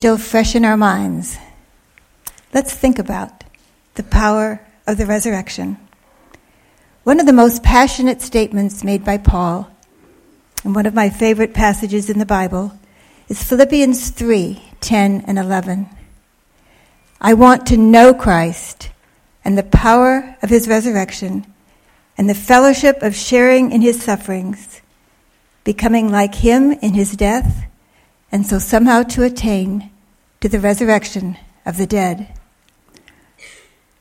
still fresh in our minds, let's think about the power of the resurrection. One of the most passionate statements made by Paul, and one of my favorite passages in the Bible, is Philippians 3 10 and 11. I want to know Christ and the power of his resurrection and the fellowship of sharing in his sufferings, becoming like him in his death and so somehow to attain to the resurrection of the dead.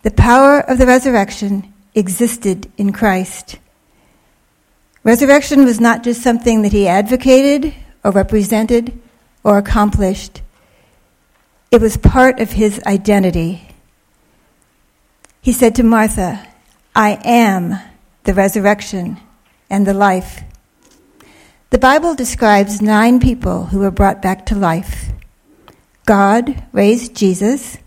The power of the resurrection existed in Christ. Resurrection was not just something that he advocated or represented or accomplished, it was part of his identity. He said to Martha, I am the resurrection and the life. The Bible describes nine people who were brought back to life. God raised Jesus.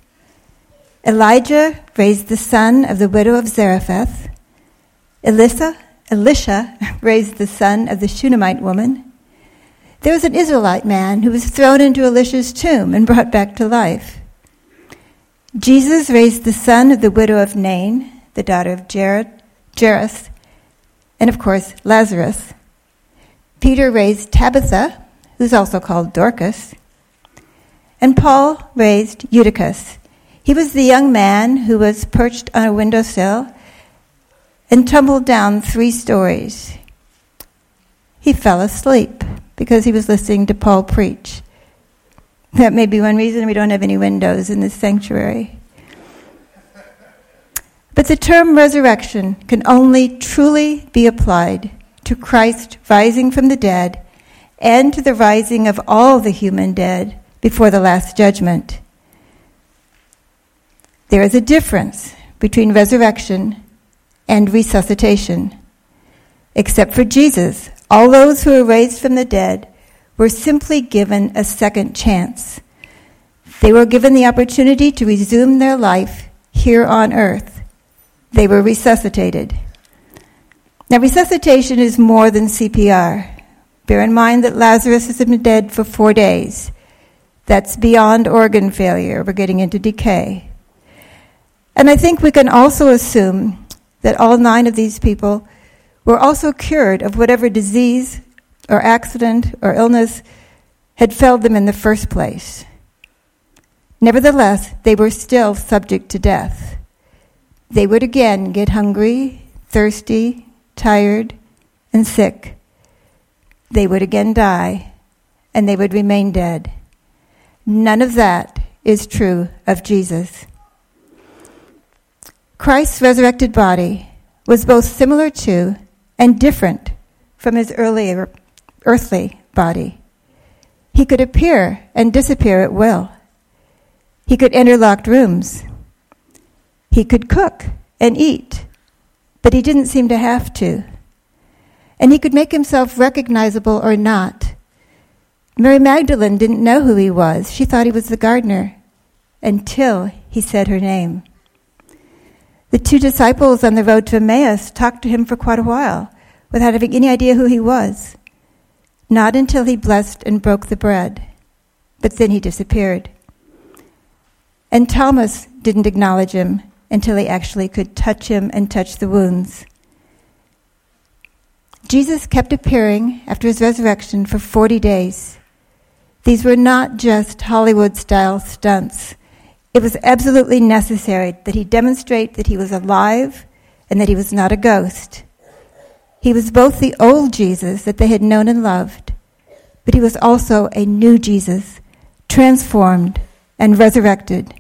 Elijah raised the son of the widow of Zarephath. Elisha, Elisha raised the son of the Shunammite woman. There was an Israelite man who was thrown into Elisha's tomb and brought back to life. Jesus raised the son of the widow of Nain, the daughter of Jared, Jairus, and of course Lazarus. Peter raised Tabitha, who's also called Dorcas, and Paul raised Eutychus. He was the young man who was perched on a windowsill and tumbled down three stories. He fell asleep because he was listening to Paul preach. That may be one reason we don't have any windows in this sanctuary. But the term resurrection can only truly be applied to Christ rising from the dead and to the rising of all the human dead before the last judgment. There is a difference between resurrection and resuscitation. Except for Jesus, all those who were raised from the dead were simply given a second chance. They were given the opportunity to resume their life here on earth. They were resuscitated. Now, resuscitation is more than CPR. Bear in mind that Lazarus has been dead for four days. That's beyond organ failure. We're getting into decay. And I think we can also assume that all nine of these people were also cured of whatever disease or accident or illness had felled them in the first place. Nevertheless, they were still subject to death. They would again get hungry, thirsty, tired, and sick, they would again die and they would remain dead. None of that is true of Jesus. Christ's resurrected body was both similar to and different from his earlier earthly body. He could appear and disappear at will. He could enter locked rooms. He could cook and eat but he didn't seem to have to. And he could make himself recognizable or not. Mary Magdalene didn't know who he was. She thought he was the gardener until he said her name. The two disciples on the road to Emmaus talked to him for quite a while without having any idea who he was. Not until he blessed and broke the bread. But then he disappeared. And Thomas didn't acknowledge him until he actually could touch him and touch the wounds. Jesus kept appearing after his resurrection for 40 days. These were not just Hollywood style stunts. It was absolutely necessary that he demonstrate that he was alive and that he was not a ghost. He was both the old Jesus that they had known and loved, but he was also a new Jesus, transformed and resurrected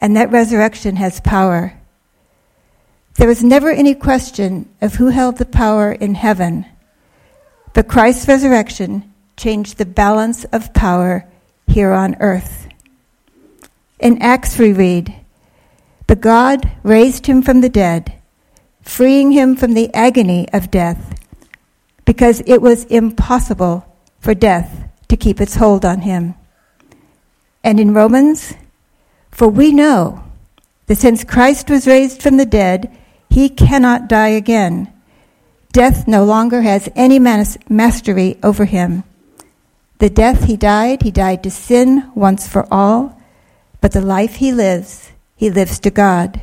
and that resurrection has power. There was never any question of who held the power in heaven, but Christ's resurrection changed the balance of power here on earth. In Acts we read, But God raised him from the dead, freeing him from the agony of death, because it was impossible for death to keep its hold on him. And in Romans, for we know that since Christ was raised from the dead, he cannot die again. Death no longer has any mastery over him. The death he died, he died to sin once for all, but the life he lives, he lives to God.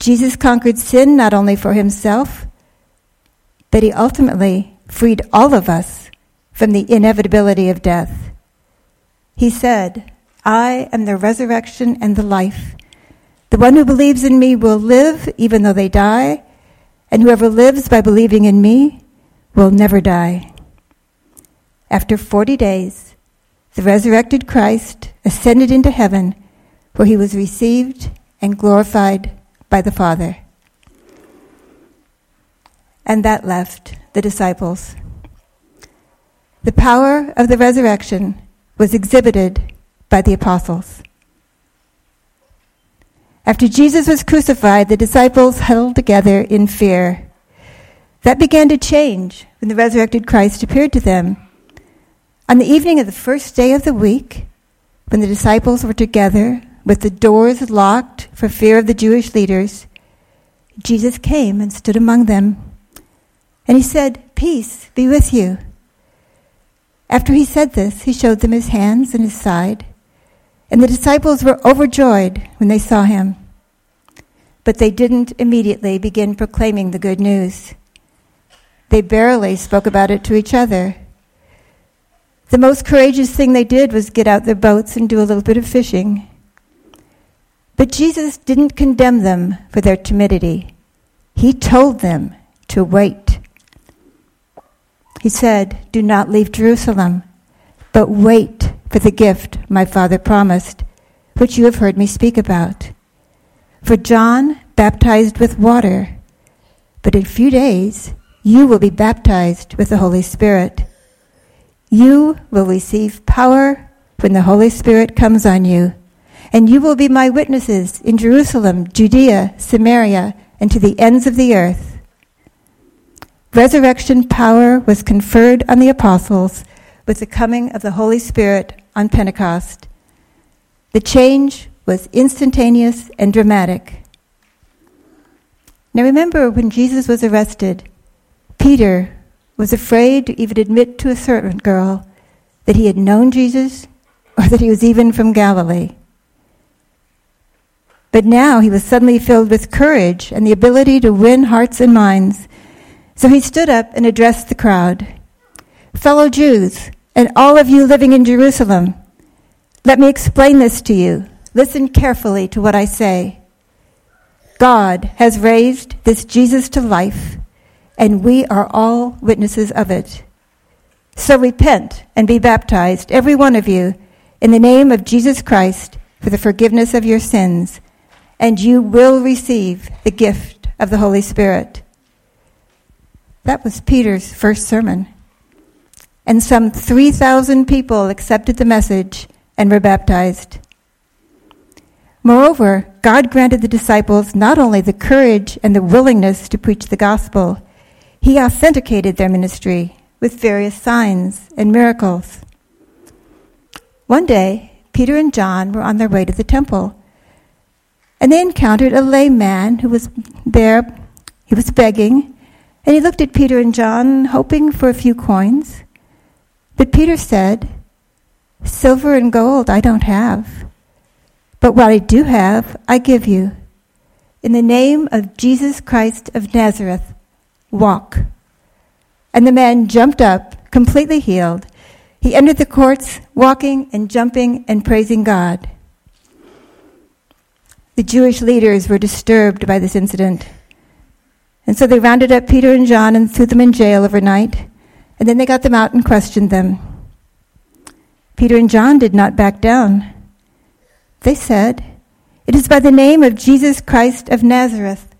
Jesus conquered sin not only for himself, but he ultimately freed all of us from the inevitability of death. He said, I am the resurrection and the life. The one who believes in me will live even though they die, and whoever lives by believing in me will never die. After 40 days, the resurrected Christ ascended into heaven, where he was received and glorified by the Father. And that left the disciples. The power of the resurrection was exhibited by the apostles. After Jesus was crucified, the disciples huddled together in fear. That began to change when the resurrected Christ appeared to them. On the evening of the first day of the week, when the disciples were together with the doors locked for fear of the Jewish leaders, Jesus came and stood among them. And he said, Peace be with you. After he said this, he showed them his hands and his side. And the disciples were overjoyed when they saw him. But they didn't immediately begin proclaiming the good news. They barely spoke about it to each other. The most courageous thing they did was get out their boats and do a little bit of fishing. But Jesus didn't condemn them for their timidity. He told them to wait. He said, Do not leave Jerusalem, but wait for the gift my Father promised, which you have heard me speak about. For John baptized with water, but in a few days you will be baptized with the Holy Spirit. You will receive power when the Holy Spirit comes on you, and you will be my witnesses in Jerusalem, Judea, Samaria, and to the ends of the earth. Resurrection power was conferred on the apostles with the coming of the Holy Spirit on Pentecost. The change was instantaneous and dramatic. Now remember when Jesus was arrested, Peter was afraid to even admit to a servant girl that he had known Jesus or that he was even from Galilee. But now he was suddenly filled with courage and the ability to win hearts and minds. So he stood up and addressed the crowd. Fellow Jews, and all of you living in Jerusalem, let me explain this to you. Listen carefully to what I say. God has raised this Jesus to life, and we are all witnesses of it. So repent and be baptized, every one of you, in the name of Jesus Christ for the forgiveness of your sins, and you will receive the gift of the Holy Spirit. That was Peter's first sermon and some 3,000 people accepted the message and were baptized. Moreover, God granted the disciples not only the courage and the willingness to preach the gospel, He authenticated their ministry with various signs and miracles. One day, Peter and John were on their way to the temple, and they encountered a lame man who was there. He was begging, and he looked at Peter and John, hoping for a few coins. But Peter said, Silver and gold I don't have, but what I do have I give you. In the name of Jesus Christ of Nazareth, walk. And the man jumped up, completely healed. He entered the courts, walking and jumping and praising God. The Jewish leaders were disturbed by this incident. And so they rounded up Peter and John and threw them in jail overnight. And then they got them out and questioned them. Peter and John did not back down. They said, It is by the name of Jesus Christ of Nazareth,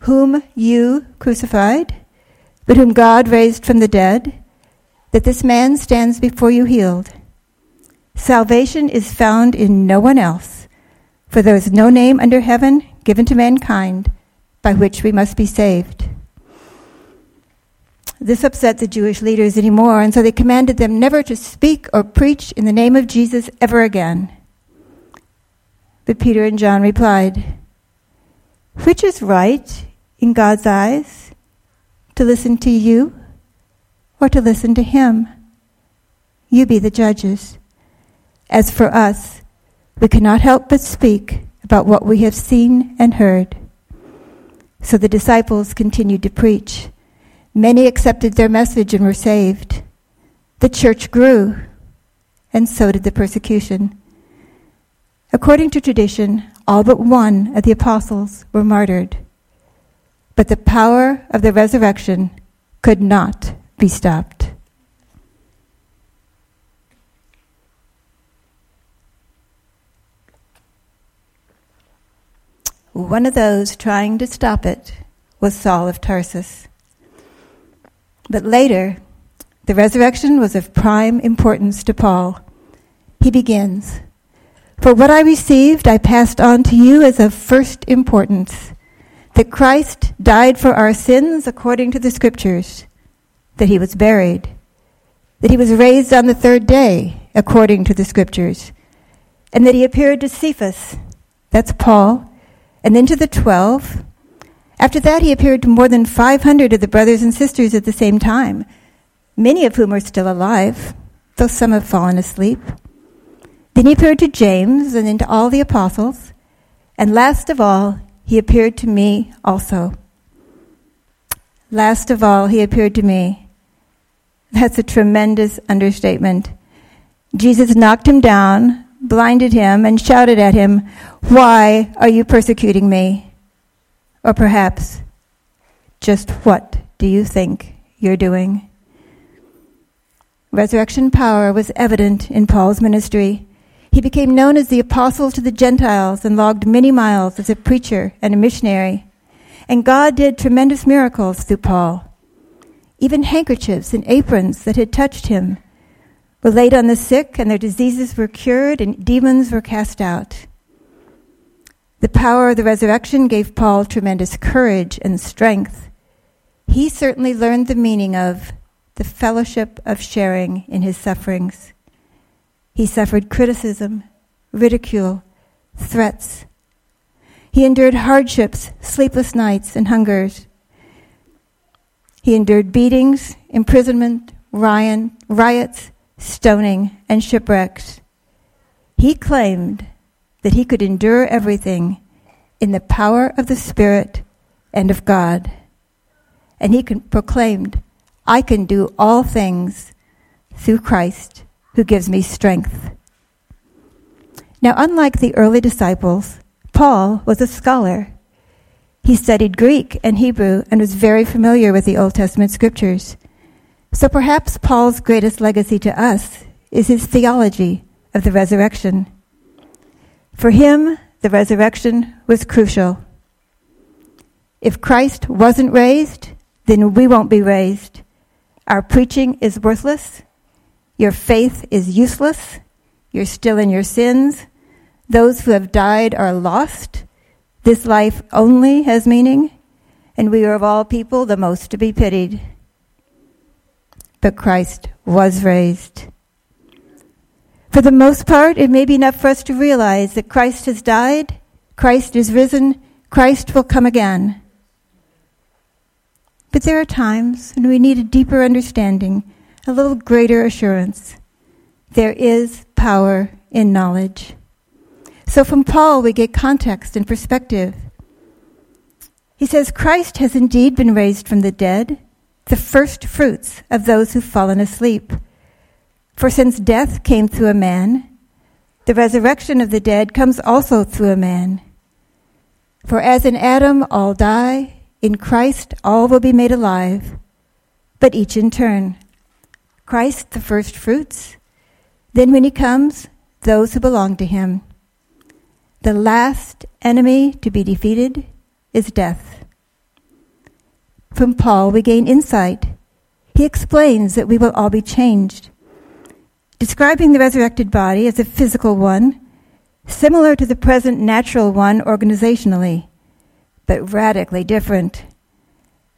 whom you crucified, but whom God raised from the dead, that this man stands before you healed. Salvation is found in no one else, for there is no name under heaven given to mankind by which we must be saved. This upset the Jewish leaders anymore, and so they commanded them never to speak or preach in the name of Jesus ever again. But Peter and John replied, Which is right in God's eyes, to listen to you or to listen to him? you be the judges. As for us, we cannot help but speak about what we have seen and heard. So the disciples continued to preach. Many accepted their message and were saved. The church grew, and so did the persecution. According to tradition, all but one of the apostles were martyred. But the power of the resurrection could not be stopped. One of those trying to stop it was Saul of Tarsus. But later, the resurrection was of prime importance to Paul. He begins For what I received, I passed on to you as of first importance that Christ died for our sins according to the Scriptures, that he was buried, that he was raised on the third day according to the Scriptures, and that he appeared to Cephas, that's Paul, and then to the twelve. After that, he appeared to more than 500 of the brothers and sisters at the same time, many of whom are still alive, though some have fallen asleep. Then he appeared to James and then to all the apostles, and last of all, he appeared to me also. Last of all, he appeared to me. That's a tremendous understatement. Jesus knocked him down, blinded him, and shouted at him, Why are you persecuting me? Or perhaps, just what do you think you're doing? Resurrection power was evident in Paul's ministry. He became known as the apostle to the Gentiles and logged many miles as a preacher and a missionary. And God did tremendous miracles through Paul. Even handkerchiefs and aprons that had touched him were laid on the sick, and their diseases were cured, and demons were cast out. The power of the resurrection gave Paul tremendous courage and strength. He certainly learned the meaning of the fellowship of sharing in his sufferings. He suffered criticism, ridicule, threats. He endured hardships, sleepless nights, and hungers. He endured beatings, imprisonment, riot, riots, stoning, and shipwrecks. He claimed that he could endure everything in the power of the Spirit and of God. And he proclaimed, I can do all things through Christ who gives me strength. Now, unlike the early disciples, Paul was a scholar. He studied Greek and Hebrew and was very familiar with the Old Testament scriptures. So perhaps Paul's greatest legacy to us is his theology of the resurrection. For him, the resurrection was crucial. If Christ wasn't raised, then we won't be raised. Our preaching is worthless your faith is useless. You're still in your sins. Those who have died are lost. This life only has meaning, and we are of all people the most to be pitied. But Christ was raised. For the most part, it may be enough for us to realize that Christ has died, Christ is risen, Christ will come again. But there are times when we need a deeper understanding a little greater assurance. There is power in knowledge. So from Paul, we get context and perspective. He says, Christ has indeed been raised from the dead, the first fruits of those who've fallen asleep. For since death came through a man, the resurrection of the dead comes also through a man. For as in Adam all die, in Christ all will be made alive, but each in turn. Christ the first fruits. Then when he comes, those who belong to him. The last enemy to be defeated is death. From Paul, we gain insight. He explains that we will all be changed. Describing the resurrected body as a physical one, similar to the present natural one organizationally, but radically different.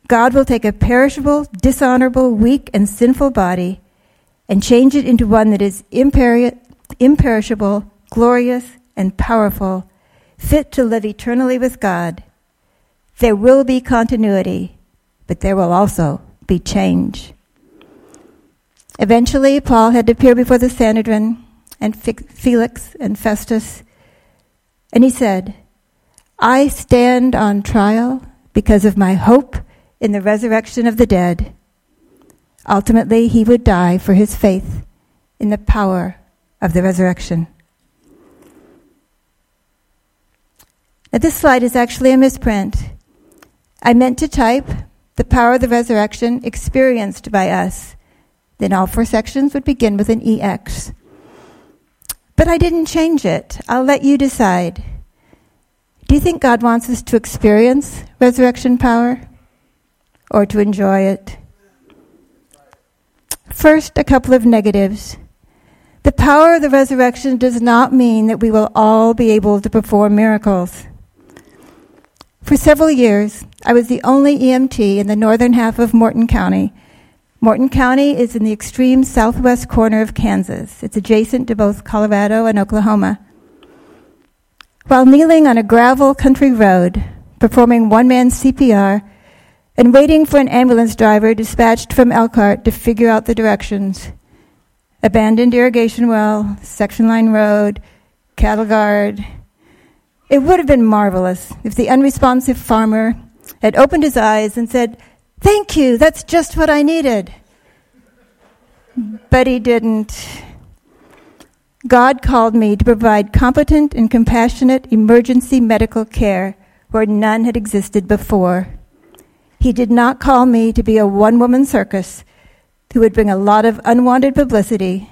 God will take a perishable, dishonorable, weak, and sinful body and change it into one that is imperi- imperishable, glorious, and powerful, fit to live eternally with God. There will be continuity, but there will also be change. Eventually, Paul had to appear before the Sanhedrin and Felix and Festus, and he said, I stand on trial because of my hope in the resurrection of the dead. Ultimately, he would die for his faith in the power of the resurrection. Now, this slide is actually a misprint. I meant to type the power of the resurrection experienced by us. Then all four sections would begin with an EX. But I didn't change it. I'll let you decide. Do you think God wants us to experience resurrection power or to enjoy it? First, a couple of negatives. The power of the resurrection does not mean that we will all be able to perform miracles. For several years, I was the only EMT in the northern half of Morton County. Morton County is in the extreme southwest corner of Kansas. It's adjacent to both Colorado and Oklahoma. While kneeling on a gravel country road, performing one man CPR, and waiting for an ambulance driver dispatched from Elkhart to figure out the directions, abandoned irrigation well, section line road, cattle guard, it would have been marvelous if the unresponsive farmer had opened his eyes and said, Thank you, that's just what I needed. But he didn't. God called me to provide competent and compassionate emergency medical care where none had existed before. He did not call me to be a one woman circus who would bring a lot of unwanted publicity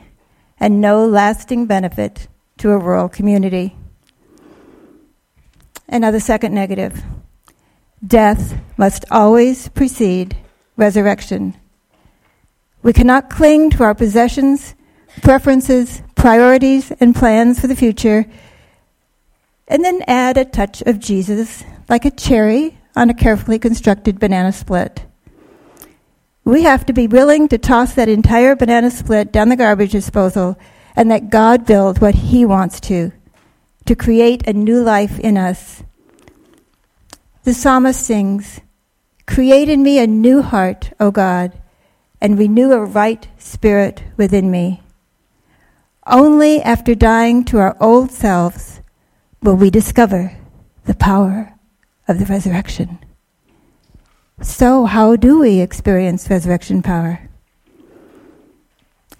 and no lasting benefit to a rural community. Another second negative. Death must always precede resurrection. We cannot cling to our possessions, preferences, priorities, and plans for the future, and then add a touch of Jesus like a cherry on a carefully constructed banana split. We have to be willing to toss that entire banana split down the garbage disposal and let God build what He wants to to create a new life in us. The psalmist sings, Create in me a new heart, O God, and renew a right spirit within me. Only after dying to our old selves will we discover the power of the resurrection. So, how do we experience resurrection power?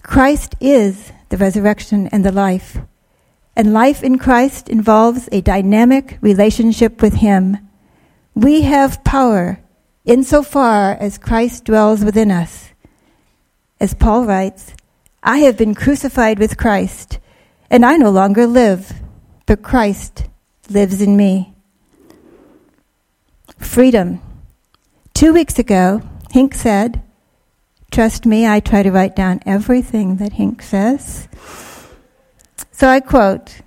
Christ is the resurrection and the life. And life in Christ involves a dynamic relationship with Him. We have power insofar as Christ dwells within us. As Paul writes, I have been crucified with Christ, and I no longer live, but Christ lives in me. Freedom. Two weeks ago, Hink said, Trust me, I try to write down everything that Hink says. So I quote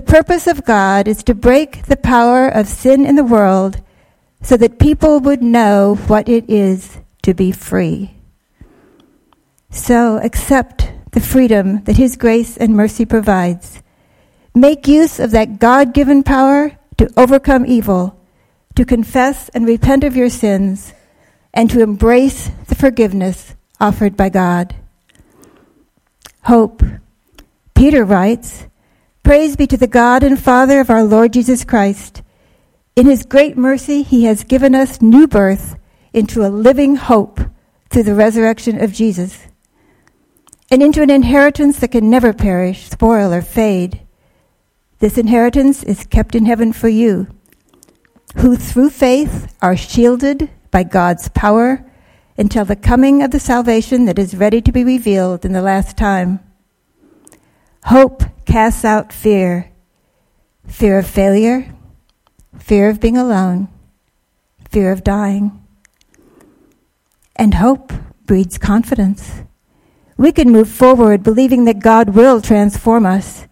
The purpose of God is to break the power of sin in the world so that people would know what it is to be free. So accept the freedom that His grace and mercy provides. Make use of that God given power to overcome evil, to confess and repent of your sins, and to embrace the forgiveness offered by God. Hope Peter writes, Praise be to the God and Father of our Lord Jesus Christ. In his great mercy, he has given us new birth into a living hope through the resurrection of Jesus, and into an inheritance that can never perish, spoil, or fade. This inheritance is kept in heaven for you, who through faith are shielded by God's power until the coming of the salvation that is ready to be revealed in the last time. Hope casts out fear fear of failure, fear of being alone, fear of dying. And hope breeds confidence. We can move forward believing that God will transform us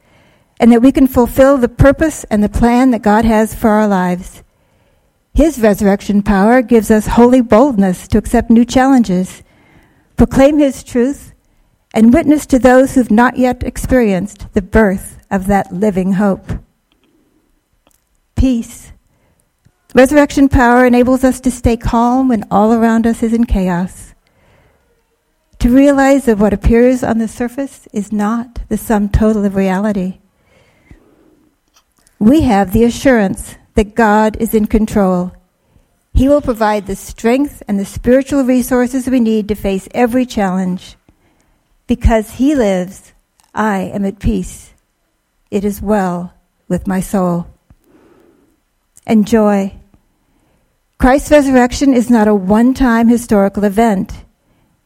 and that we can fulfill the purpose and the plan that God has for our lives. His resurrection power gives us holy boldness to accept new challenges, proclaim His truth, and witness to those who've not yet experienced the birth of that living hope. Peace. Resurrection power enables us to stay calm when all around us is in chaos. to realize that what appears on the surface is not the sum total of reality. We have the assurance that God is in control. He will provide the strength and the spiritual resources we need to face every challenge. Because He lives, I am at peace. It is well with my soul. And joy. Christ's resurrection is not a one time historical event.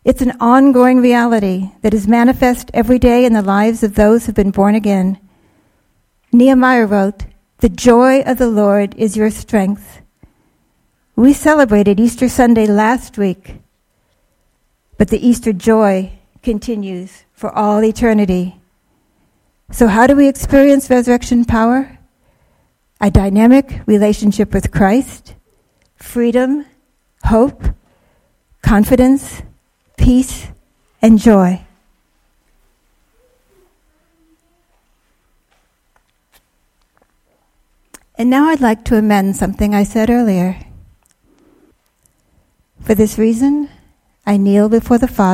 It's an ongoing reality that is manifest every day in the lives of those who've been born again. Nehemiah wrote, The joy of the Lord is your strength. We celebrated Easter Sunday last week, but the Easter joy continues for all eternity. So, how do we experience resurrection power? A dynamic relationship with Christ, freedom, hope, confidence, peace, and joy. And now I'd like to amend something I said earlier. For this reason, I kneel before the Father.